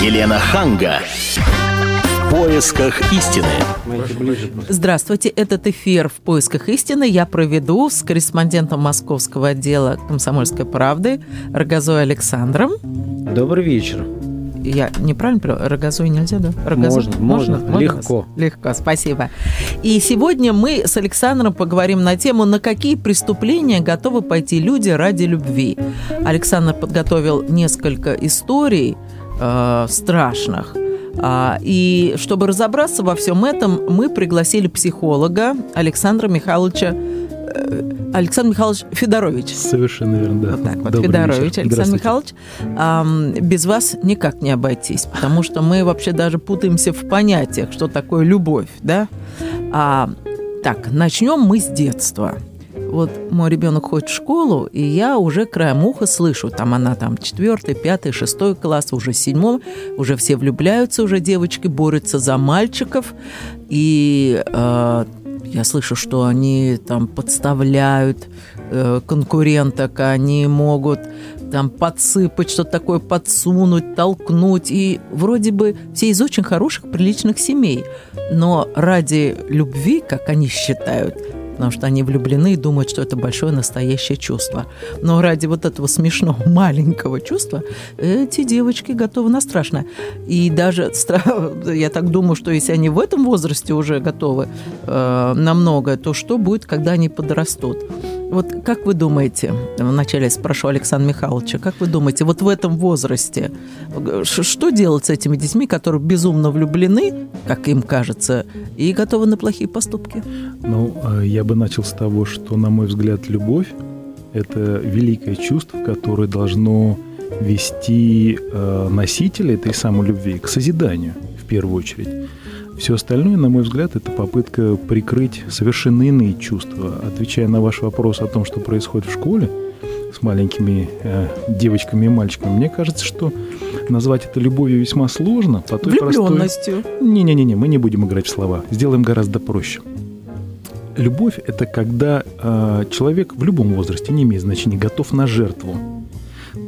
Елена Ханга. В поисках истины. Здравствуйте, этот эфир «В поисках истины» я проведу с корреспондентом московского отдела «Комсомольской правды» Рогозой Александром. Добрый вечер. Я неправильно поняла? Рогозой нельзя, да? Рогозой? Можно, можно, легко. Легко, спасибо. И сегодня мы с Александром поговорим на тему, на какие преступления готовы пойти люди ради любви. Александр подготовил несколько историй э, страшных. А, и чтобы разобраться во всем этом, мы пригласили психолога Александра Михайловича э, Александр Михайлович Федорович. Совершенно верно, да. Вот так вот, Добрый Федорович, вечер. Александр Михайлович. А, без вас никак не обойтись, потому что мы вообще даже путаемся в понятиях, что такое любовь, да? А, так, начнем мы с детства. Вот мой ребенок ходит в школу, и я уже краем уха слышу, там она там четвертый, пятый, шестой класс, уже седьмой, уже все влюбляются, уже девочки борются за мальчиков, и э, я слышу, что они там подставляют э, конкуренток, они могут там подсыпать, что-то такое подсунуть, толкнуть. И вроде бы все из очень хороших, приличных семей. Но ради любви, как они считают, потому что они влюблены и думают, что это большое настоящее чувство. Но ради вот этого смешного маленького чувства эти девочки готовы на страшное. И даже, я так думаю, что если они в этом возрасте уже готовы э, на многое, то что будет, когда они подрастут? Вот как вы думаете, вначале я спрошу Александра Михайловича, как вы думаете, вот в этом возрасте, что делать с этими детьми, которые безумно влюблены, как им кажется, и готовы на плохие поступки? Ну, э, я бы начал с того, что, на мой взгляд, любовь – это великое чувство, которое должно вести э, носителя этой самой любви к созиданию, в первую очередь. Все остальное, на мой взгляд, это попытка прикрыть совершенно иные чувства. Отвечая на ваш вопрос о том, что происходит в школе с маленькими э, девочками и мальчиками, мне кажется, что назвать это любовью весьма сложно. По той Влюбленностью. Простой... Не-не-не, мы не будем играть в слова. Сделаем гораздо проще. Любовь – это когда э, человек в любом возрасте, не имеет значения, готов на жертву.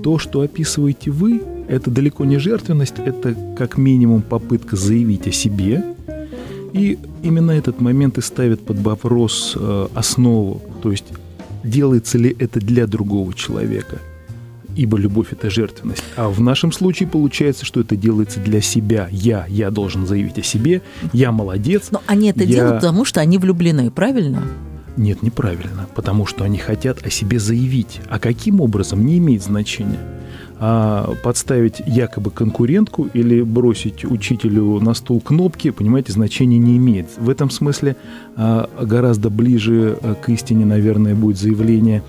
То, что описываете вы, это далеко не жертвенность, это как минимум попытка заявить о себе, и именно этот момент и ставит под вопрос э, основу, то есть делается ли это для другого человека, ибо любовь – это жертвенность. А в нашем случае получается, что это делается для себя. Я, я должен заявить о себе, я молодец. Но они это я... делают, потому что они влюблены, правильно? Нет, неправильно, потому что они хотят о себе заявить. А каким образом, не имеет значения а подставить якобы конкурентку или бросить учителю на стул кнопки, понимаете, значения не имеет. В этом смысле а, гораздо ближе а, к истине, наверное, будет заявление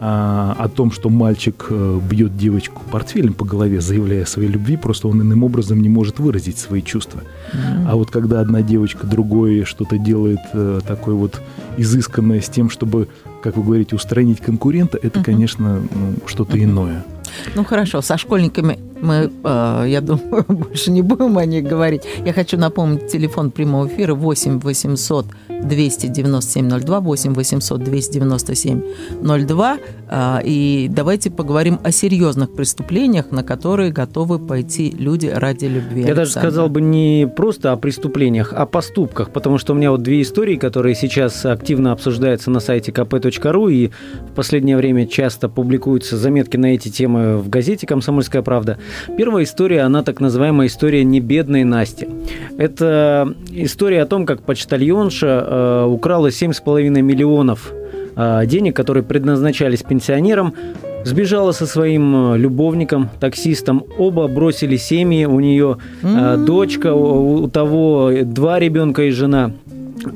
а, о том, что мальчик э, бьет девочку портфелем по голове, заявляя о своей любви, просто он иным образом не может выразить свои чувства. Mm-hmm. А вот когда одна девочка другой что-то делает э, такое вот изысканное с тем, чтобы, как вы говорите, устранить конкурента, это, mm-hmm. конечно, ну, что-то mm-hmm. иное. Ну хорошо, со школьниками мы, э, я думаю, больше не будем о них говорить. Я хочу напомнить телефон прямого эфира 8 800 297 02, 8 800 297 02. И давайте поговорим о серьезных преступлениях, на которые готовы пойти люди ради любви. Я Александр. даже сказал бы не просто о преступлениях, а о поступках, потому что у меня вот две истории, которые сейчас активно обсуждаются на сайте kp.ru, и в последнее время часто публикуются заметки на эти темы в газете «Комсомольская правда». Первая история, она так называемая история «Небедной Насти». Это история о том, как почтальонша э, украла 7,5 миллионов денег, которые предназначались пенсионерам, сбежала со своим э, любовником, таксистом. Оба бросили семьи, у нее mm-hmm. дочка, у, у того два ребенка и жена.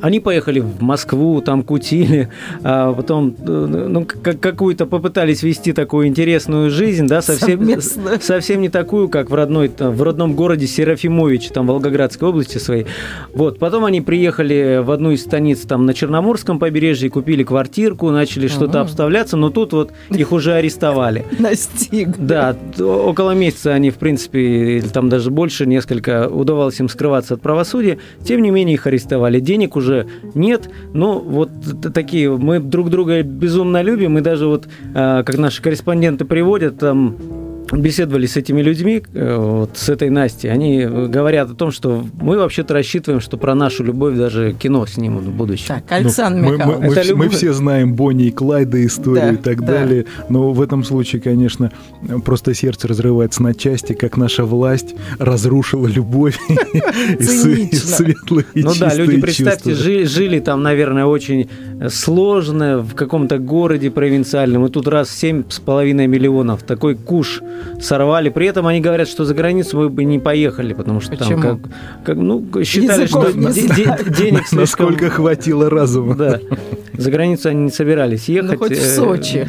Они поехали в Москву, там кутили, а потом э, ну, какую-то попытались вести такую интересную жизнь, да, совсем, совсем не такую, как в, родной, в родном городе Серафимович, там, в Волгоградской области своей. Вот, потом они приехали в одну из станиц там на Черноморском побережье, купили квартирку, начали что-то обставляться, но тут вот их уже арестовали. Настиг. Да, около месяца они, в принципе, там даже больше, несколько, удавалось им скрываться от правосудия, тем не менее их арестовали. Денег уже нет. Но вот такие, мы друг друга безумно любим, и даже вот, а, как наши корреспонденты приводят, там беседовали с этими людьми, э, вот, с этой Настей, они говорят о том, что мы вообще-то рассчитываем, что про нашу любовь даже кино снимут в будущем. Так, Александр ну, Михайлович. Мы, мы, мы, мы все знаем Бонни и Клайда историю Да, и так да. далее, но в этом случае, конечно, просто сердце разрывается на части, как наша власть разрушила любовь и с- и Ну да, люди, представьте, жили, жили там, наверное, очень сложно, в каком-то городе провинциальном, и тут раз семь с половиной миллионов, такой куш сорвали. При этом они говорят, что за границу мы бы не поехали, потому что Почему? там как, как, ну, считали, Языков что не де- де- денег слишком... Насколько хватило разума. Да, за границу они не собирались Ну, ехать. хоть в э, Сочи.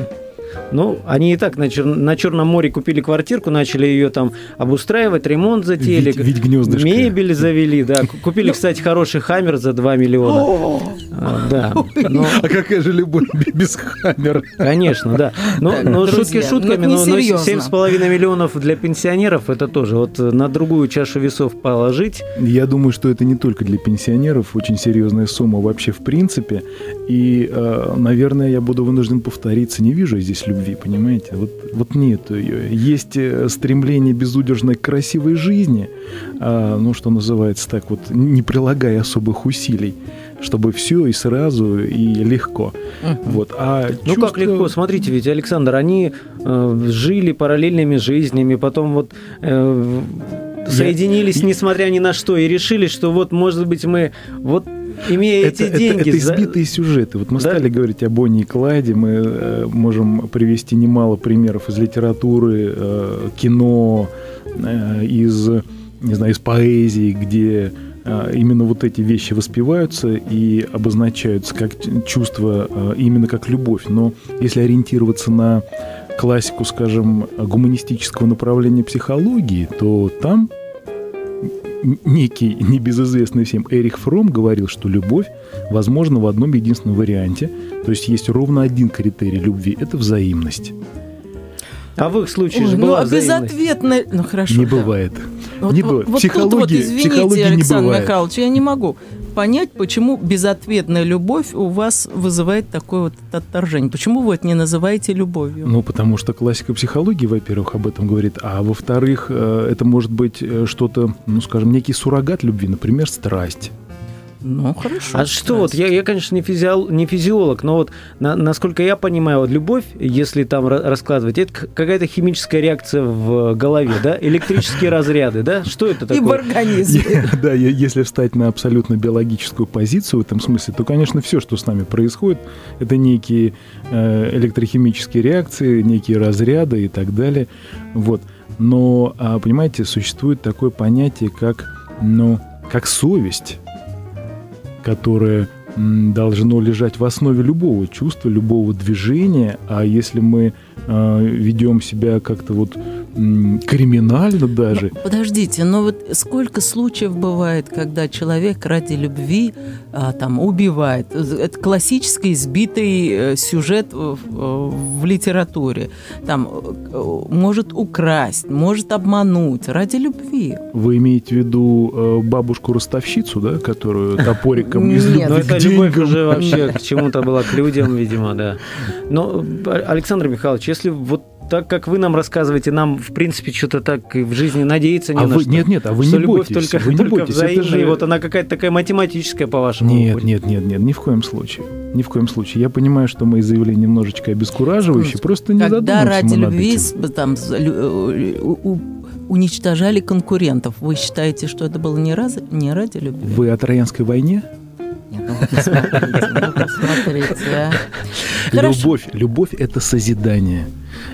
Ну, они и так на, Чер- на Черном море купили квартирку, начали ее там обустраивать, ремонт затеяли, Вить- вить гнездышко. мебель завели, да. Ку- Купили, кстати, хороший хаммер за 2 миллиона. А, Да, ну, А какая же любовь без хаммера? конечно, да. Но, Так, но друзья, шутки шутками, ну, но, это но несерьезно. 7,5 миллионов для пенсионеров это тоже. Вот на другую чашу весов положить. Я думаю, что это не только для пенсионеров, очень серьезная сумма вообще в принципе. И, э, наверное, я буду вынужден повториться. Не вижу здесь любви, понимаете? Вот, вот нет ее. Есть э, стремление безудержной к красивой жизни, а, ну, что называется так вот, не прилагая особых усилий, чтобы все и сразу, и легко. Мгм. Вот. А Ну как чувство- легко, смотрите, ведь, Александр, они э, жили параллельными жизнями, потом вот э, соединились, Я- несмотря ни на что, и решили, что вот, может быть, мы вот имея это, эти это- деньги... это за- избитые сюжеты. Вот мы Да? стали говорить о Бонни и Клайде, мы э, можем привести немало примеров из литературы, э, кино, э, из, не знаю, из поэзии, где э, именно вот эти вещи воспеваются и обозначаются как чувство, э, именно как любовь. Но если ориентироваться на классику, скажем, гуманистического направления психологии, то там некий небезызвестный всем Эрих Фром говорил, что любовь возможна в одном единственном варианте. То есть есть ровно один критерий любви – это взаимность. А в их случае Ой, же ну, была взаимность. безответно... Ну, хорошо. не бывает. Вот, не вот- бывает. вот Психологии- тут вот, извините, психологии не Александр бывает. Михайлович, я не могу понять, почему безответная любовь у вас вызывает такое вот отторжение. Почему вы это не называете любовью? Ну, потому что классика психологии, во-первых, об этом говорит, а во-вторых, э, это может быть э, что-то, ну, скажем, некий суррогат любви, например, страсть. Ну, хорошо. А что вот, я, я конечно, не, физиол- не физиолог, но вот на- насколько я понимаю, вот любовь, если там ра- раскладывать, это какая-то химическая реакция в голове, да? Электрические разряды, да? Что это И в такое? организме. Да, если встать на абсолютно биологическую позицию в этом смысле, то, конечно, все, что с нами происходит, это некие э, электрохимические реакции, некие разряды и так далее. Вот. Но, а, понимаете, существует такое понятие, как, ну, как совесть, которое должно лежать в основе любого чувства, любого движения. А если мы э, ведем себя как-то вот криминально даже, Ну, Подождите, но вот сколько случаев бывает, когда человек ради любви а, там убивает? Это классический избитый э, сюжет в, в литературе. Там э, может украсть, может обмануть ради любви. Вы имеете в виду э, бабушку-ростовщицу, да, которую топориком из Нет. любви Ну, это любовь уже вообще к чему-то была, к людям, видимо, да. Но, э, Александр Михайлович, если вот так, как вы нам рассказываете, нам, в принципе, что-то так и в жизни надеяться не А на вы, что. нет, нет, а вы что не любовь бойтесь, только, вы не только бойтесь, это взаимная, же- и вот она какая-то такая математическая, по-вашему. Нет, будет. нет, нет, нет, ни в коем случае. Ни в коем случае. Я понимаю, что мои заявления немножечко обескураживающие, просто не Когда ради мы над любви там, э, у- у- уничтожали конкурентов, вы считаете, что это было не, раз, не ради любви? Вы о Троянской войне? Нет, ну посмотрите, ну посмотрите, а. Любовь, любовь – это созидание.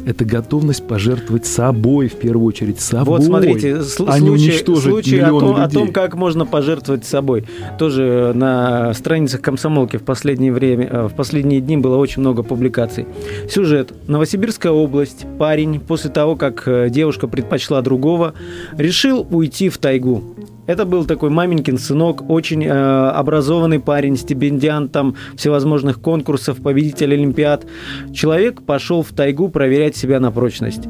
Это готовность пожертвовать собой, в первую очередь, собой. Вот смотрите, сл- а случай, случай о, том, о том, как можно пожертвовать собой. Тоже на страницах комсомолки в последнее время, э, в последние дни было очень много публикаций. Сюжет. Новосибирская область. Парень после того, как э, девушка предпочла другого, решил уйти в тайгу. Это был такой маменькин сынок, очень э, образованный парень, стипендиант там всевозможных конкурсов, победитель Олимпиад. Человек пошел в тайгу проверять себя на прочность.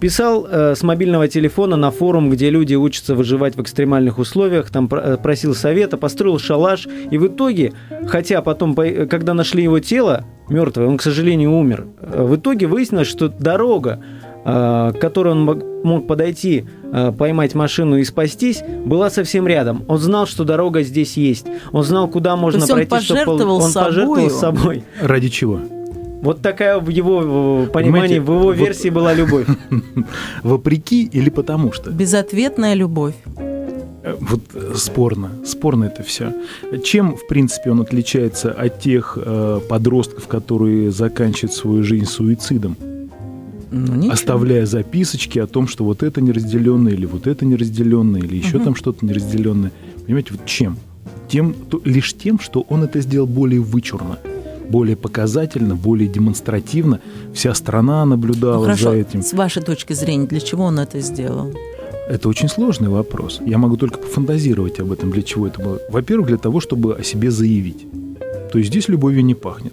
Писал э, с мобильного телефона на форум, где люди учатся выживать в экстремальных условиях, там э, просил совета, построил шалаш, и в итоге, хотя потом, по- э, когда нашли его тело мертвое, он, к сожалению, умер, э, в итоге выяснилось, что дорога к которой он мог подойти, поймать машину и спастись, была совсем рядом. Он знал, что дорога здесь есть. Он знал, куда можно То пройти, он пожертвовал чтобы он пожертвовал собой. Ради чего? Вот такая в его понимании, в его вот, версии была любовь. Вопреки или потому что? Безответная любовь. Э, вот э, спорно, спорно это все. Чем, в принципе, он отличается от тех э, подростков, которые заканчивают свою жизнь суицидом? Ну, оставляя записочки о том, что вот это неразделенное, или вот это неразделенное, или еще угу. там что-то неразделенное. Понимаете, вот чем? Тем, то, лишь тем, что он это сделал более вычурно более показательно, более демонстративно. Вся страна наблюдала ну, хорошо. за этим. С вашей точки зрения, для чего он это сделал? Это очень сложный вопрос. Я могу только пофантазировать об этом, для чего это было. Во-первых, для того, чтобы о себе заявить. То есть здесь любовью не пахнет.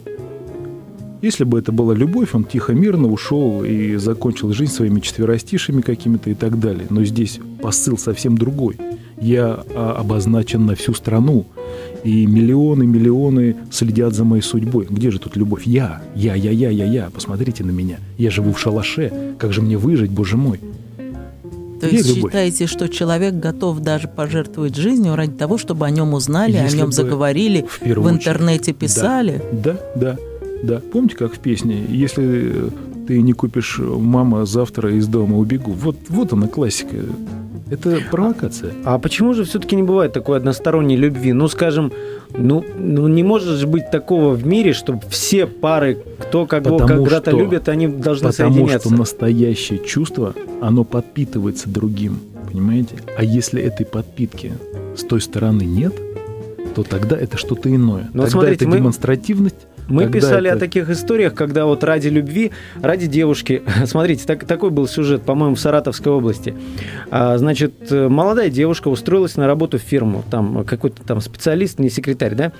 Если бы это была любовь, он тихо, мирно ушел и закончил жизнь своими четверостишами какими-то и так далее. Но здесь посыл совсем другой. Я а, обозначен на всю страну и миллионы, миллионы следят за моей судьбой. Где же тут любовь? Я, я, я, я, я, я. Посмотрите на меня. Я живу в шалаше. Как же мне выжить, боже мой? То Где есть любовь? считаете, что человек готов даже пожертвовать жизнью ради того, чтобы о нем узнали, Если о нем заговорили, в, в интернете писали? Да, да, да, да. Помните, как в песне? Если ты не купишь «Мама, завтра из дома убегу». Вот, вот она классика. Это провокация. А, а почему же все-таки не бывает такой односторонней любви? Ну, скажем, ну, ну не может же быть такого в мире, чтобы все пары, кто кого когда-то любят, они должны потому соединяться. Потому что настоящее чувство, оно подпитывается другим, понимаете? А если этой подпитки с той стороны нет, то тогда это что-то иное. Но ну, тогда смотрите, это мы... демонстративность, мы когда писали это... о таких историях, когда вот ради любви, ради девушки, смотрите, так, такой был сюжет, по-моему, в Саратовской области. А, значит, молодая девушка устроилась на работу в фирму, там какой-то там специалист, не секретарь, да,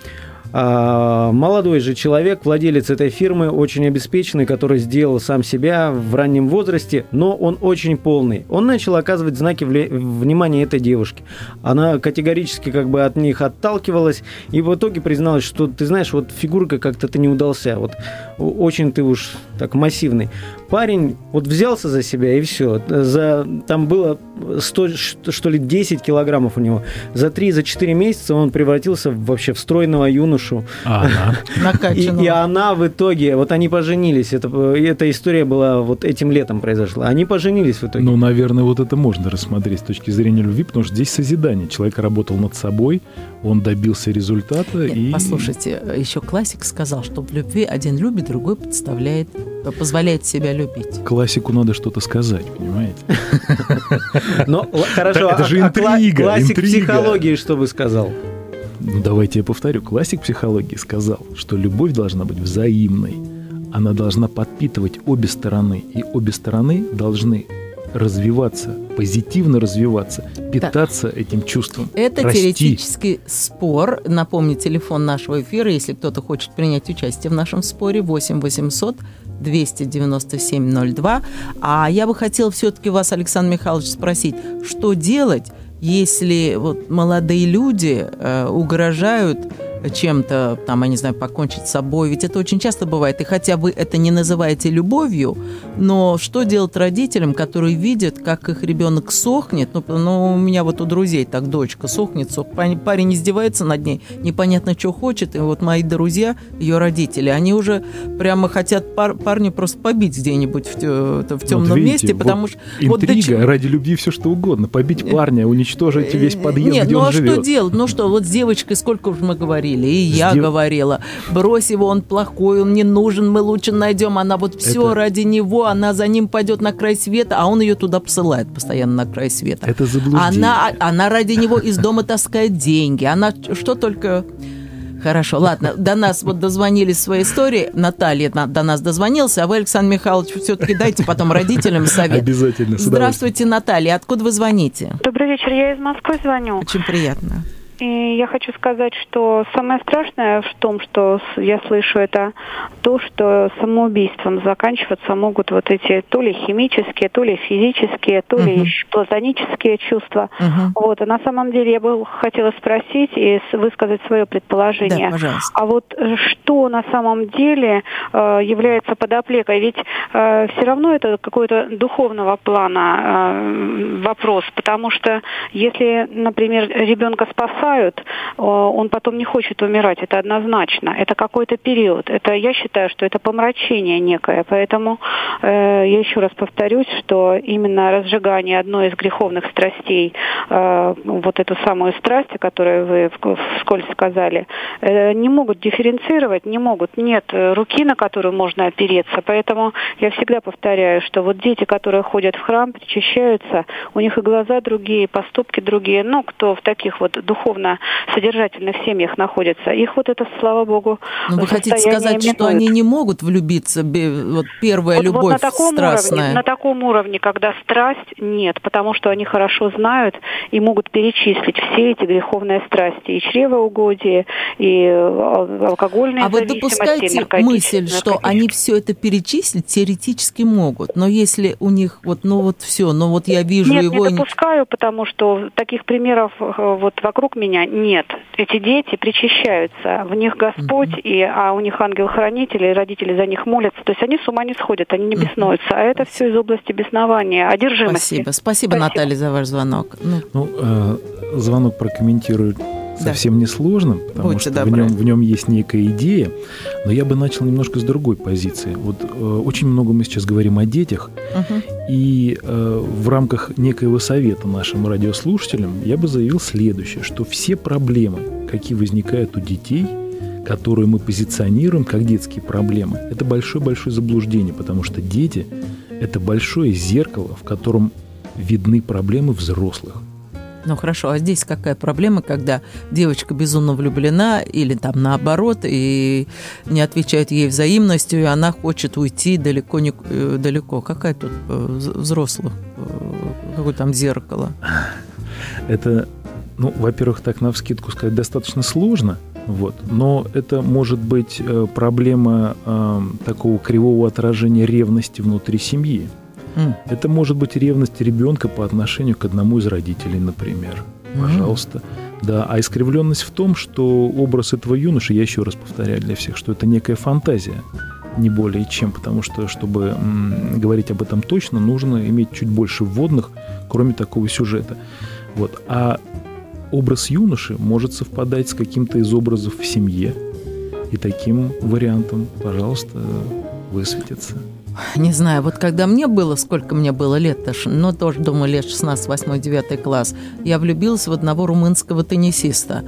молодой же человек, владелец этой фирмы, очень обеспеченный, который сделал сам себя в раннем возрасте, но он очень полный. Он начал оказывать знаки внимания этой девушке. Она категорически как бы от них отталкивалась и в итоге призналась, что ты знаешь, вот фигурка как-то ты не удался, вот очень ты уж так массивный. Парень вот взялся за себя и все. За, там было 100, что ли, 10 килограммов у него. За 3-4 месяца он превратился вообще в стройного юношу. А она? И, и она в итоге, вот они поженились. Это, эта история была вот этим летом произошла. Они поженились в итоге. Ну, наверное, вот это можно рассмотреть с точки зрения любви, потому что здесь созидание. Человек работал над собой, он добился результата. Нет, и... Послушайте, еще классик сказал, что в любви один любит, другой подставляет, позволяет себя любить. Классику надо что-то сказать, понимаете? Ну, хорошо, это же а интрига. Классик психологии что бы сказал? Ну, давайте я повторю. Классик психологии сказал, что любовь должна быть взаимной. Она должна подпитывать обе стороны, и обе стороны должны развиваться, позитивно развиваться, питаться так. этим чувством. Это расти. теоретический спор. Напомню, телефон нашего эфира, если кто-то хочет принять участие в нашем споре, 8 800 297 02. А я бы хотела все-таки вас, Александр Михайлович, спросить, что делать, если вот молодые люди э, угрожают чем-то, там, я не знаю, покончить с собой. Ведь это очень часто бывает. И хотя вы это не называете любовью, но что делать родителям, которые видят, как их ребенок сохнет? Ну, ну у меня вот у друзей так дочка сохнет, сох... парень издевается над ней, непонятно, что хочет. И вот мои друзья, ее родители, они уже прямо хотят пар... парня просто побить где-нибудь в, в темном вот видите, месте, потому вот что... Интрига, вот ради любви все что угодно. Побить парня, уничтожить весь подъезд, Нет, где ну, он а живет. что делать? Ну что, вот с девочкой сколько уже мы говорили? Говорили, и я Сдел... говорила, брось его, он плохой, он не нужен, мы лучше найдем. Она вот все это... ради него, она за ним пойдет на край света, а он ее туда посылает постоянно на край света. Это заблуждение. Она, она ради него из дома таскает деньги, она что только... Хорошо, ладно. До нас вот дозвонились своей истории. Наталья до нас дозвонился, а вы, Александр Михайлович, все-таки дайте потом родителям совет. Обязательно. Здравствуйте, Наталья. Откуда вы звоните? Добрый вечер, я из Москвы звоню. Очень приятно. И я хочу сказать, что самое страшное в том, что я слышу, это то, что самоубийством заканчиваться могут вот эти то ли химические, то ли физические, то ли uh-huh. платонические чувства. Uh-huh. Вот. А на самом деле я бы хотела спросить и высказать свое предположение. Да, А вот э, что на самом деле э, является подоплекой? Ведь э, все равно это какой-то духовного плана э, вопрос, потому что если, например, ребенка спасают, спасают, э, он потом не хочет умирать. Это однозначно. Это какой-то период. Это, я считаю, что это помрачение некое. Поэтому э, я еще раз повторюсь, что именно разжигание одной из греховных страстей, э, вот эту самую страсть, о которой вы вскользь сказали, э, не могут дифференцировать, не могут. Нет руки, на которую можно опереться. Поэтому я всегда повторяю, что вот дети, которые ходят в храм, причащаются, у них и глаза другие, и поступки другие. Ну, кто в таких вот духовных духовно-содержательных семьях находятся. Их вот это, слава богу, Но ну, вы хотите сказать, минует. что они не могут влюбиться, вот первая вот, любовь вот на таком страстная? Уровне, на таком уровне, когда страсть нет, потому что они хорошо знают и могут перечислить все эти греховные страсти, и чревоугодие, и э, алкогольные А вы допускаете мысль, что они все это перечислить теоретически могут, но если у них вот, ну вот все, но вот я вижу Нет, его... не допускаю, потому что таких примеров э, вот вокруг меня меня нет. Эти дети причащаются, в них Господь, mm-hmm. и, а у них ангел-хранитель, и родители за них молятся. То есть они с ума не сходят, они не беснуются. Mm-hmm. А это все из области беснования, одержимости. Спасибо. Спасибо, Спасибо. Наталья, за ваш звонок. Ну, ну э, звонок прокомментирует совсем да. несложным, потому Будьте что в нем, в нем есть некая идея. Но я бы начал немножко с другой позиции. Вот э, очень много мы сейчас говорим о детях, угу. и э, в рамках некоего совета нашим радиослушателям я бы заявил следующее, что все проблемы, какие возникают у детей, которые мы позиционируем как детские проблемы, это большое-большое заблуждение, потому что дети – это большое зеркало, в котором видны проблемы взрослых. Ну хорошо, а здесь какая проблема, когда девочка безумно влюблена или там наоборот, и не отвечает ей взаимностью, и она хочет уйти далеко, не, э, далеко. Какая тут э, взрослых? Э, какое там зеркало? Это, ну, во-первых, так на вскидку сказать достаточно сложно, вот. Но это может быть проблема э, такого кривого отражения ревности внутри семьи. Mm. Это может быть ревность ребенка по отношению к одному из родителей, например. Mm. Пожалуйста. Да, а искривленность в том, что образ этого юноши, я еще раз повторяю для всех, что это некая фантазия, не более чем, потому что, чтобы м, говорить об этом точно, нужно иметь чуть больше вводных, кроме такого сюжета. Вот. А образ юноши может совпадать с каким-то из образов в семье, и таким вариантом, пожалуйста, высветится. Не знаю, вот когда мне было, сколько мне было лет, ну, тоже, думаю, лет 16, 8, 9 класс, я влюбилась в одного румынского теннисиста.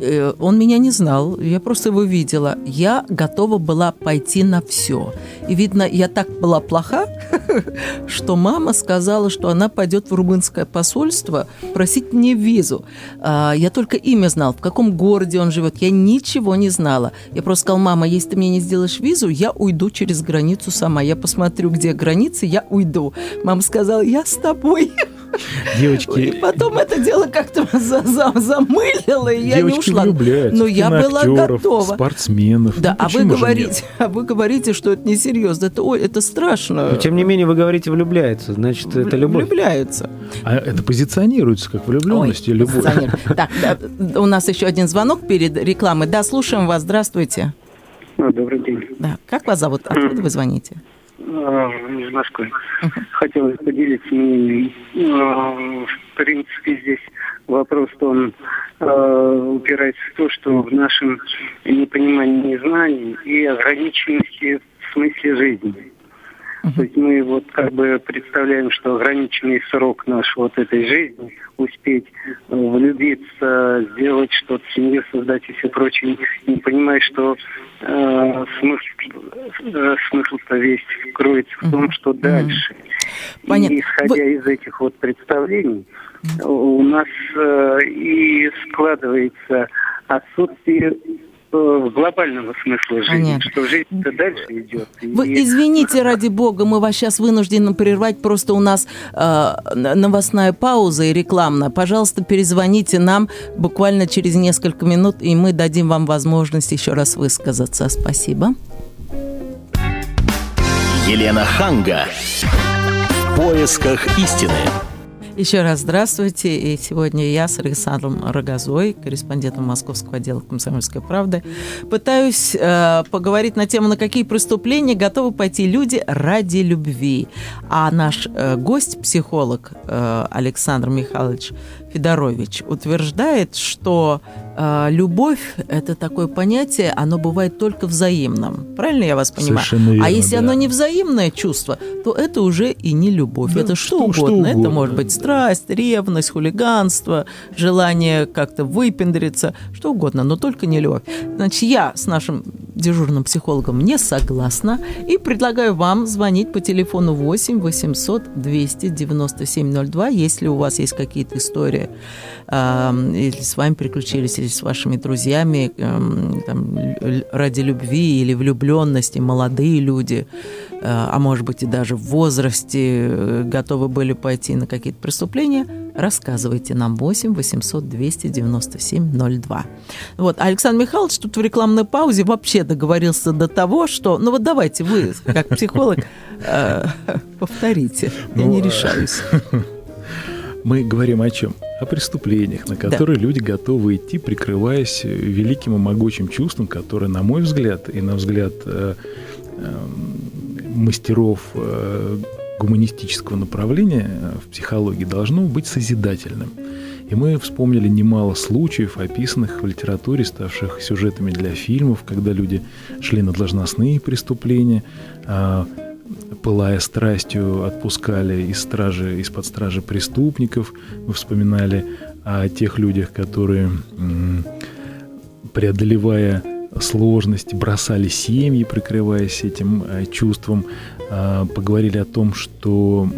Э, он меня не знал, я просто его видела. Я готова была пойти на все. И, видно, я так была плоха, что мама сказала, что она пойдет в румынское посольство просить мне визу. А, я только имя знал, в каком городе он живет. Я ничего не знала. Я просто сказала, мама, если ты мне не сделаешь визу, я уйду через границу сама. Я посмотрю, где границы, я уйду. Мама сказала, я с тобой. Девочки... И потом это дело как-то за, за, замылило, и я не ушла. Но я была готова. спортсменов. Да, ну, а вы говорите, а вы говорите, что это несерьезно. Это, ой, это страшно. Но, тем не менее, вы говорите влюбляется, значит, это любовь. Влюбляются. А это позиционируется как влюбленность ой, и любовь. Так, да, у нас еще один звонок перед рекламой. Да, слушаем вас. Здравствуйте. Добрый день. Да. Как вас зовут? Откуда вы звоните? А, из Москвы. Uh-huh. Хотелось поделиться мнением. А, в принципе, здесь вопрос он э, упирается в то, что в нашем непонимании знаний и ограниченности в смысле жизни. То есть мы вот как бы представляем, что ограниченный срок наш вот этой жизни, успеть э, влюбиться, сделать что-то, семью создать и все прочее, не понимая, что э, смысл, э, смысл-то весь кроется в том, что дальше. Понятно. И исходя Вы... из этих вот представлений, у нас э, и складывается отсутствие э, глобального смысла жизни, Понятно. что жизнь-то дальше идет. Вы и... извините, ради бога, мы вас сейчас вынуждены прервать, просто у нас э, новостная пауза и рекламная. Пожалуйста, перезвоните нам буквально через несколько минут, и мы дадим вам возможность еще раз высказаться. Спасибо. Елена Ханга. В поисках истины. Еще раз здравствуйте. И сегодня я с Александром Рогозой, корреспондентом Московского отдела «Комсомольской правды», пытаюсь э, поговорить на тему, на какие преступления готовы пойти люди ради любви. А наш э, гость, психолог э, Александр Михайлович Федорович, утверждает, что любовь – это такое понятие, оно бывает только взаимным. Правильно я вас понимаю? Совершенно верно, а если да. оно не взаимное чувство, то это уже и не любовь. Да, это что, что угодно. Что Это может быть страсть, ревность, хулиганство, желание как-то выпендриться, что угодно, но только не любовь. Значит, я с нашим дежурным психологом не согласна и предлагаю вам звонить по телефону 8 800 297 02, если у вас есть какие-то истории или с вами приключились, или с вашими друзьями эм, там, ради любви или влюбленности, молодые люди, э, а может быть и даже в возрасте э, готовы были пойти на какие-то преступления, рассказывайте нам 8 800 297 02. Вот, Александр Михайлович тут в рекламной паузе вообще договорился до того, что, ну вот давайте вы, как психолог, э, повторите, я не ну, решаюсь. Мы говорим о чем? О преступлениях, на которые да. люди готовы идти, прикрываясь великим и могучим чувством, которое, на мой взгляд, и на взгляд э, э, мастеров э, гуманистического направления в психологии, должно быть созидательным. И мы вспомнили немало случаев, описанных в литературе, ставших сюжетами для фильмов, когда люди шли на должностные преступления, а, пылая страстью, отпускали из стражи, из-под стражи преступников. Мы вспоминали о тех людях, которые, преодолевая сложности, бросали семьи, прикрываясь этим э, чувством. А, поговорили о том, что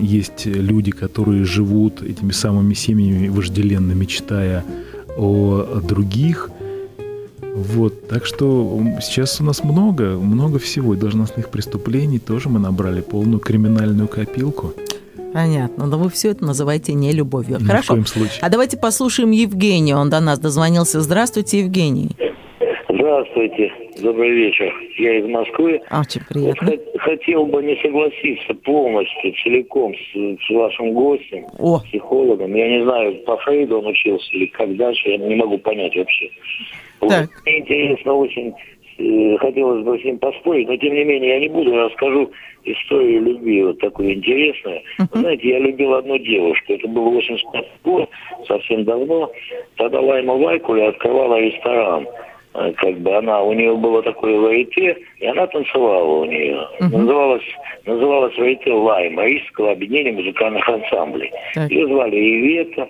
есть люди, которые живут этими самыми семьями вожделенно, мечтая о других – вот, так что сейчас у нас много, много всего, и должностных преступлений тоже мы набрали полную криминальную копилку. Понятно, но вы все это называете не любовью. Ни Хорошо. В коем случае. А давайте послушаем Евгения, он до нас дозвонился. Здравствуйте, Евгений. Здравствуйте, добрый вечер. Я из Москвы. Очень приятно. Вот хотел бы не согласиться полностью, целиком с, с вашим гостем, О. психологом. Я не знаю, по Фрейду он учился или как дальше, я не могу понять вообще. Так. Мне интересно очень, э, хотелось бы с ним поспорить, но тем не менее я не буду, я расскажу историю любви вот такую интересную. Uh-huh. знаете, я любил одну девушку, это был 85 год, совсем давно. Тогда Лайма Вайкуля открывала ресторан как бы она, у нее было такое варите, и она танцевала у нее. Uh-huh. Называлась, называлась варите Лайма, Рижского объединения музыкальных ансамблей. Так. Ее звали Ивета.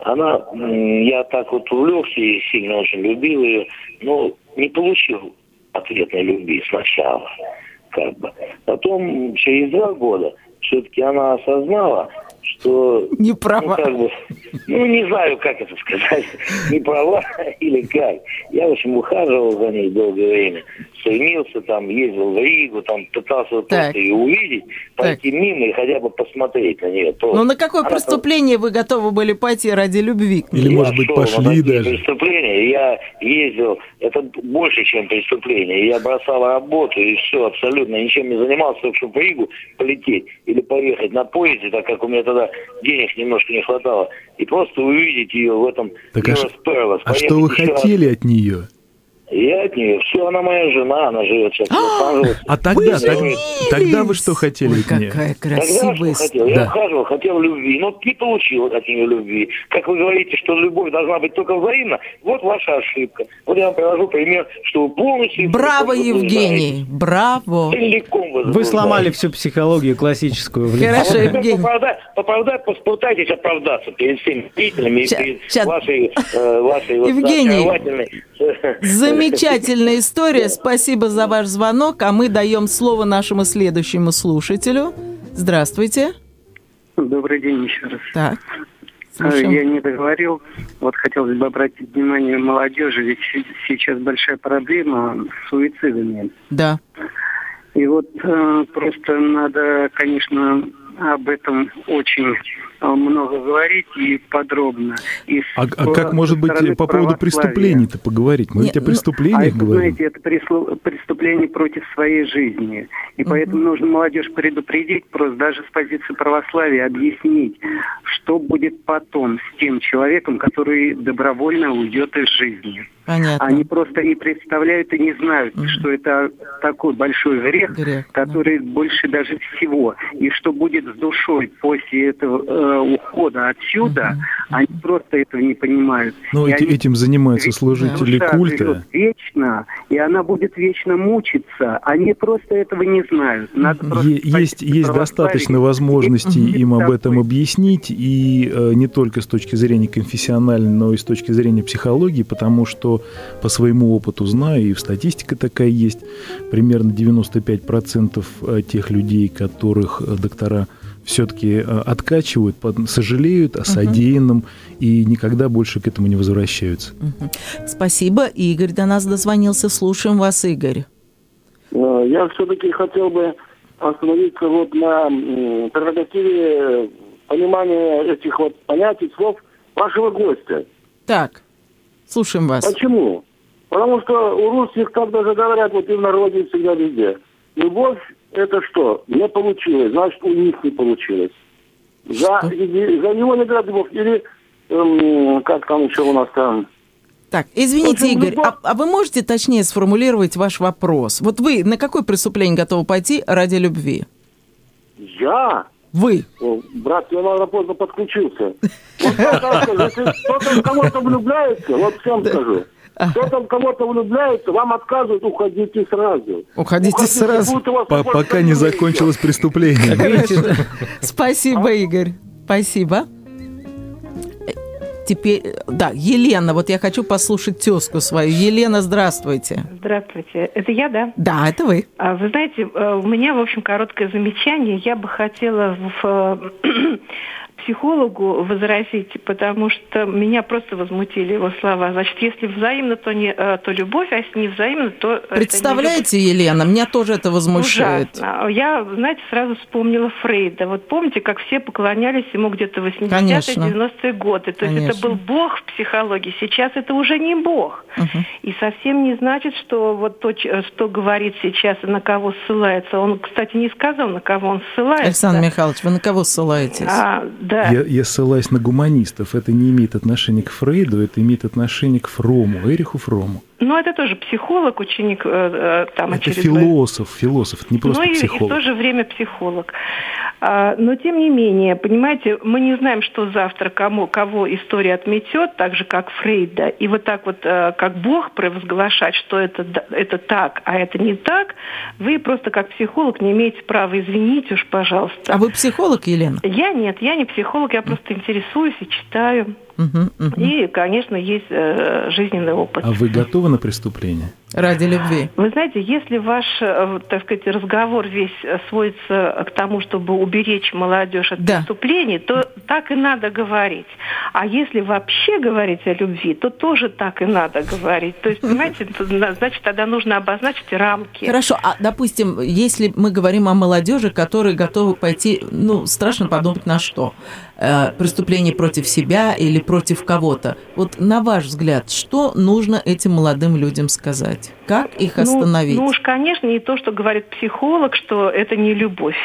Она, я так вот увлекся и сильно очень любил ее, но не получил ответной любви сначала. Как бы. Потом, через два года, все-таки она осознала, что... Не права. Ну, как бы, ну, не знаю, как это сказать. Не права или как. Я, в общем, ухаживал за ней долгое время. Стремился там, ездил в Ригу, там пытался так. просто ее увидеть, пойти так. мимо и хотя бы посмотреть на нее. Ну, на какое Она преступление вы готовы были пойти ради любви? Или, я может быть, пошли даже. Преступление. Я ездил, это больше, чем преступление. Я бросал работу и все, абсолютно ничем не занимался, только чтобы в Ригу полететь или поехать на поезде, так как у меня тогда денег немножко не хватало, и просто увидеть ее в этом так а, а что вы хотели раз. от нее? Я от нее. Все, она моя жена, она живет сейчас в А тогда, так, тогда вы что хотели Ой, от нее? Какая красивая Тогда хотел? Да. Я ухаживал, хотел любви, но не получил от нее любви. Как вы говорите, что любовь должна быть только взаимна, вот ваша ошибка. Вот я вам привожу пример, что вы полностью... Браво, Евгений, браво. Целиком вы, вы сломали всю психологию классическую. Хорошо, а Евгений. Поправдать, поправдать, попытайтесь оправдаться перед всеми зрителями и перед вашей, э, вашей Евгений, вот, Замечательная история. Спасибо за ваш звонок. А мы даем слово нашему следующему слушателю. Здравствуйте. Добрый день еще раз. Так. Слушаем. Я не договорил. Вот хотелось бы обратить внимание молодежи, ведь сейчас большая проблема с суицидами. Да. И вот э, просто надо, конечно, об этом очень э, много говорить и подробно. И а, а как может быть по поводу преступлений-то поговорить? Мы Нет, ведь о ну, преступлениях а говорим. знаете, это преступление против своей жизни. И угу. поэтому нужно молодежь предупредить, просто даже с позиции православия объяснить, что будет потом с тем человеком, который добровольно уйдет из жизни. Понятно. Они просто не представляют и не знают, угу. что это такой большой грех, грех который да. больше даже всего. И что будет с душой после этого э, ухода отсюда, угу. они просто этого не понимают. Ну, эти, они... этим занимаются служители да. культа. Вечно, и она будет вечно мучиться. Они просто этого не знают. Надо просто есть есть достаточно возможностей им об этом объяснить, и э, не только с точки зрения конфессиональной, но и с точки зрения психологии, потому что по своему опыту знаю, и в статистике такая есть, примерно 95% э, тех людей, которых э, доктора все-таки э, откачивают, сожалеют о содеянном угу. и никогда больше к этому не возвращаются. Угу. Спасибо. Игорь до нас дозвонился. Слушаем вас, Игорь. Я все-таки хотел бы остановиться вот на прерогативе понимания этих вот понятий, слов вашего гостя. Так. Слушаем вас. Почему? Потому что у русских, как даже говорят, вот и в народе, всегда везде. Любовь – это что? Не получилось, значит, у них не получилось. За, за него не любовь. Или, эм, как там еще у нас там, так, извините, Игорь, а, а вы можете точнее сформулировать ваш вопрос? Вот вы на какое преступление готовы пойти ради любви? Я? Вы. Брат, я, наверное, поздно подключился. Вот если кто-то кого-то влюбляется, вот всем скажу, кто-то в кого-то влюбляется, вам отказывают, уходите сразу. Уходите, уходите сразу. Пока не закончилось преступление. Спасибо, Игорь. Спасибо. Теперь, да, Елена, вот я хочу послушать тезку свою. Елена, здравствуйте. Здравствуйте. Это я, да? Да, это вы. А, вы знаете, э, у меня, в общем, короткое замечание. Я бы хотела в психологу возразить, потому что меня просто возмутили его слова. Значит, если взаимно, то, не, э, то любовь, а если не взаимно, то... Представляете, Елена, меня тоже это возмущает. Ужасно. Я, знаете, сразу вспомнила Фрейда. Вот помните, как все поклонялись ему где-то 80-е, 90-е годы. То Конечно. есть это был бог в психологии. Сейчас это уже не бог. Угу. И совсем не значит, что вот то, что говорит сейчас и на кого ссылается. Он, кстати, не сказал, на кого он ссылается. Александр Михайлович, вы на кого ссылаетесь? А, да. Я, я ссылаюсь на гуманистов. Это не имеет отношения к Фрейду, это имеет отношение к Фрому, Эриху Фрому. Ну, это тоже психолог, ученик э, э там Это очередной. философ, философ, это не просто ну, психолог. Ну, и, и в то же время психолог. А, но, тем не менее, понимаете, мы не знаем, что завтра кому, кого история отметет, так же, как Фрейда. И вот так вот, э, как Бог провозглашать, что это, это так, а это не так, вы просто как психолог не имеете права, извините уж, пожалуйста. А вы психолог, Елена? Я нет, я не психолог, я просто интересуюсь и читаю. Угу, угу. И, конечно, есть э, жизненный опыт. А вы готовы на преступление? Ради любви. Вы знаете, если ваш, э, так сказать, разговор весь сводится к тому, чтобы уберечь молодежь от да. преступлений, то так и надо говорить. А если вообще говорить о любви, то тоже так и надо говорить. То есть, понимаете, значит, тогда нужно обозначить рамки. Хорошо, а, допустим, если мы говорим о молодежи, которые готовы пойти, ну, страшно подумать на что? Э, преступление против себя или против кого-то. Вот на ваш взгляд, что нужно этим молодым людям сказать? есть. Как их остановить? Ну, ну уж, конечно, не то, что говорит психолог, что это не любовь.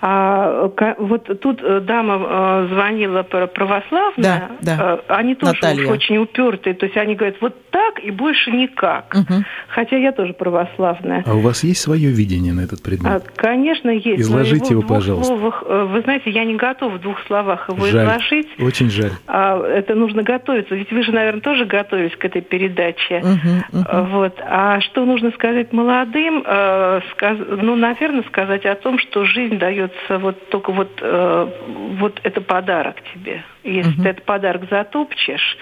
А, вот тут э, дама э, звонила православная, да, да. они тоже Наталья. очень упертые, то есть они говорят, вот так и больше никак. Угу. Хотя я тоже православная. А у вас есть свое видение на этот предмет? А, конечно, есть. Изложите его, пожалуйста. Словах, вы знаете, я не готова в двух словах словах его жаль. изложить. Очень жаль. А, это нужно готовиться. Ведь вы же, наверное, тоже готовились к этой передаче. Угу, угу. Вот. А что нужно сказать молодым? Э. Ну, наверное, сказать о том, что жизнь дается вот только вот, э, вот это подарок тебе. Если угу. ты этот подарок затопчешь,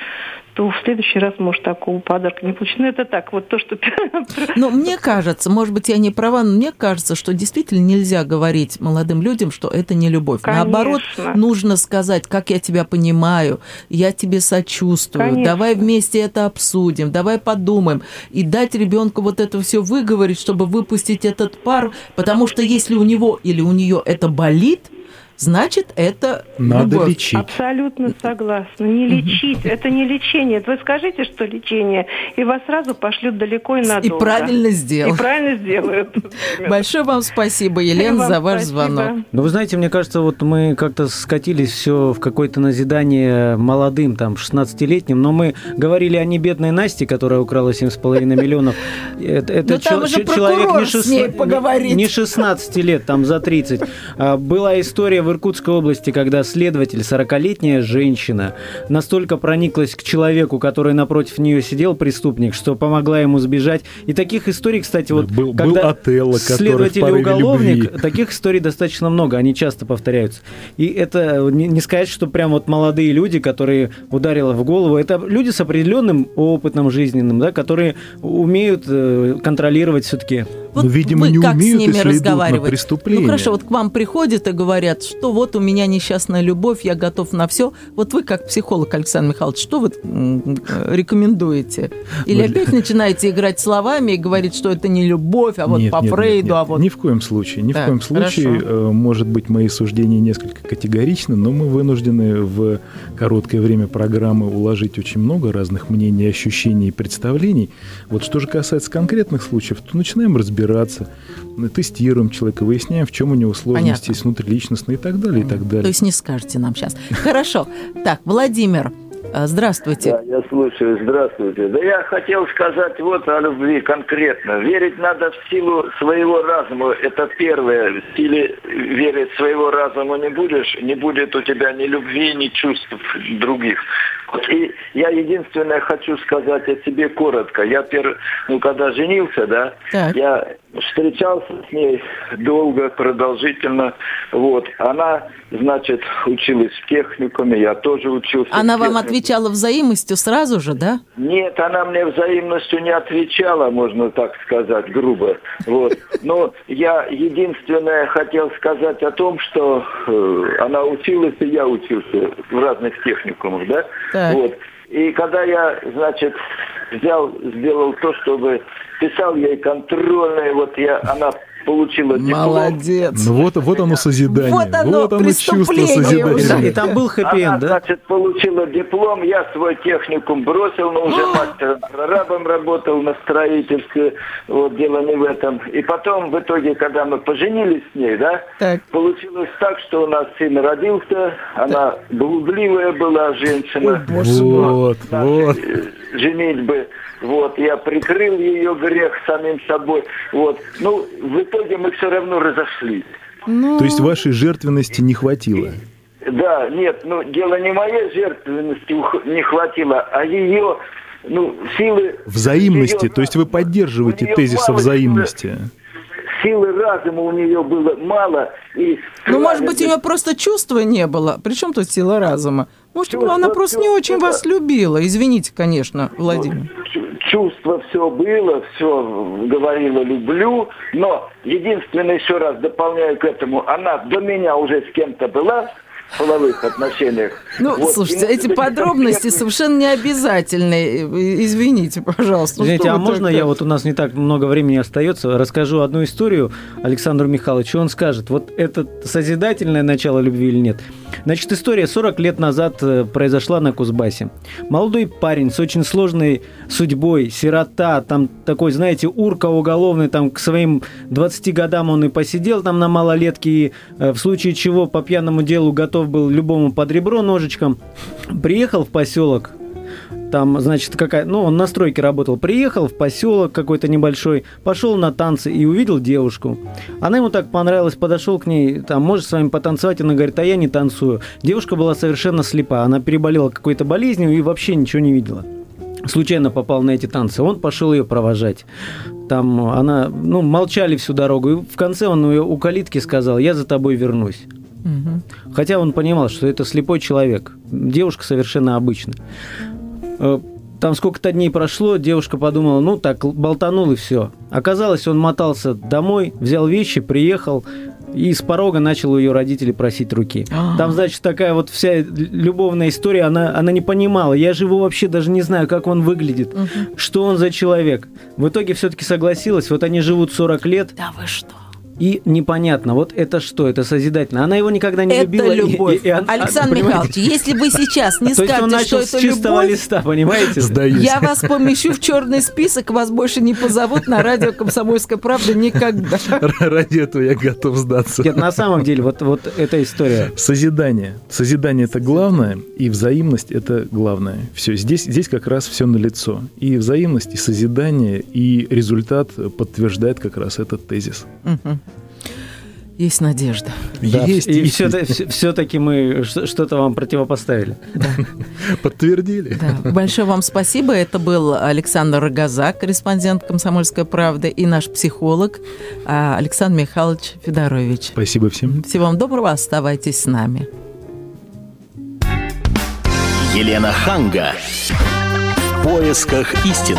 то в следующий раз, может, такого подарка не получить. Ну, это так, вот то, что... Но мне кажется, может быть, я не права, но мне кажется, что действительно нельзя говорить молодым людям, что это не любовь. Конечно. Наоборот, нужно сказать, как я тебя понимаю, я тебе сочувствую, Конечно. давай вместе это обсудим, давай подумаем. И дать ребенку вот это все выговорить, чтобы выпустить этот пар, потому что если у него или у нее это болит, значит, это Надо любовь. лечить. Абсолютно согласна. Не лечить. Это не лечение. Вы скажите, что лечение, и вас сразу пошлют далеко и надолго. И правильно сделают. И правильно сделают. Большое вам спасибо, Елена, за ваш звонок. Ну, вы знаете, мне кажется, вот мы как-то скатились все в какое-то назидание молодым, там, 16-летним, но мы говорили о небедной Насте, которая украла 7,5 миллионов. Это, ну, человек не, 16, не 16 лет, там за 30. А, была история в Иркутской области, когда следователь, 40-летняя женщина, настолько прониклась к человеку, который напротив нее сидел, преступник, что помогла ему сбежать. И таких историй, кстати, вот был, когда был Отелло, следователь и уголовник, любви. таких историй достаточно много, они часто повторяются. И это не, не сказать, что прям вот молодые люди, которые ударило в голову, это люди с определенным опытом жизненным, да, которые умеют э, контролировать все-таки. Вот ну, видимо, вы не как умеют, с ними разговаривать? Ну хорошо, вот к вам приходят и говорят, что вот у меня несчастная любовь, я готов на все. Вот вы как психолог, Александр Михайлович, что вы рекомендуете? Или ну, опять начинаете играть словами и говорить, что это не любовь, а вот нет, по нет, Фрейду, нет, а вот... Ни в коем случае. Ни так, в коем случае. Хорошо. Э, может быть, мои суждения несколько категоричны, но мы вынуждены в короткое время программы уложить очень много разных мнений, ощущений и представлений. Вот что же касается конкретных случаев, то начинаем разбираться, тестируем человека, выясняем, в чем у него сложности Понятно. внутриличностные и так далее, и так далее. То есть не скажете нам сейчас. Хорошо. Так, Владимир, Здравствуйте. Да, я слушаю. Здравствуйте. Да я хотел сказать вот о любви конкретно. Верить надо в силу своего разума. Это первое. В силе верить своего разума не будешь, не будет у тебя ни любви, ни чувств других. И я единственное хочу сказать о себе коротко. Я, пер... ну, когда женился, да, так. я встречался с ней долго, продолжительно. Вот. Она, значит, училась в техникуме, я тоже учился. Она вам отвечала взаимностью сразу же, да? Нет, она мне взаимностью не отвечала, можно так сказать, грубо. Вот. Но я единственное хотел сказать о том, что э, она училась, и я учился в разных техникумах, да? Так. Вот. И когда я, значит, взял, сделал то, чтобы писал ей контрольные, вот я, она получила диплом. Молодец. Ну вот, вот оно созидание. Вот оно, вот оно чувство созидания. И там был хэппи да? значит, получила диплом, я свой техникум бросил, но уже мастером прорабом работал на строительстве, вот дело не в этом. И потом, в итоге, когда мы поженились с ней, да, так. получилось так, что у нас сын родился, она блудливая была женщина. Ой, вот, вот. Женитьбы. Вот, я прикрыл ее грех самим собой. Вот. Ну, в итоге мы все равно разошлись. Ну... То есть вашей жертвенности не хватило? Да, нет, ну дело не моей жертвенности не хватило, а ее ну, силы... Взаимности, ее, то есть вы поддерживаете тезис о взаимности силы разума у нее было мало. И ну, может быть, у нее просто чувства не было. Причем тут сила разума? Может, чувство, она просто не очень вас любила. Извините, конечно, Владимир. Чувство все было, все говорила люблю, но единственное, еще раз дополняю к этому, она до меня уже с кем-то была, половых отношениях. Ну, вот. слушайте, и, эти подробности совершенно не обязательны. Извините, пожалуйста. Ну, Извините, а можно я, вот у нас не так много времени остается, расскажу одну историю Александру Михайловичу. Он скажет, вот это созидательное начало любви или нет. Значит, история 40 лет назад э, произошла на Кузбассе. Молодой парень с очень сложной судьбой, сирота, там такой, знаете, урка уголовный, там к своим 20 годам он и посидел там на малолетке, и э, в случае чего по пьяному делу готов был любому под ребро ножичком. Приехал в поселок, там, значит, какая... Ну, он на стройке работал. Приехал в поселок какой-то небольшой, пошел на танцы и увидел девушку. Она ему так понравилась, подошел к ней, там, может с вами потанцевать? Она говорит, а я не танцую. Девушка была совершенно слепа. Она переболела какой-то болезнью и вообще ничего не видела. Случайно попал на эти танцы. Он пошел ее провожать. Там она, ну, молчали всю дорогу. И в конце он ее у калитки сказал, я за тобой вернусь. Угу. Хотя он понимал, что это слепой человек. Девушка совершенно обычная. Э, там сколько-то дней прошло, девушка подумала, ну так, болтанул и все. Оказалось, он мотался домой, взял вещи, приехал, и с порога начал ее родителей просить руки. А. Там, значит, такая вот вся любовная история, она, она не понимала. Я же его вообще даже не знаю, как он выглядит, угу. что он за человек. В итоге все-таки согласилась. Вот они живут 40 лет. Да вы что? И непонятно, вот это что, это созидательно. Она его никогда не это любила. любовь. И, и, и, Александр а, Михайлович, если вы сейчас не скажете, что это с чистого любовь, листа, понимаете? Сдаюсь. Я вас помещу в черный список, вас больше не позовут на радио «Комсомольская правда» никогда. Ради этого я готов сдаться. Нет, на самом деле, вот, вот эта история. Созидание. Созидание – это главное, и взаимность – это главное. Все, здесь, здесь как раз все налицо. И взаимность, и созидание, и результат подтверждает как раз этот тезис. Угу. Есть надежда. Да, есть. И все-таки мы что-то вам противопоставили. Да. Подтвердили. Да. Большое вам спасибо. Это был Александр Рогоза, корреспондент «Комсомольской правды», и наш психолог а, Александр Михайлович Федорович. Спасибо всем. Всего вам доброго. Оставайтесь с нами. Елена Ханга. В поисках истины.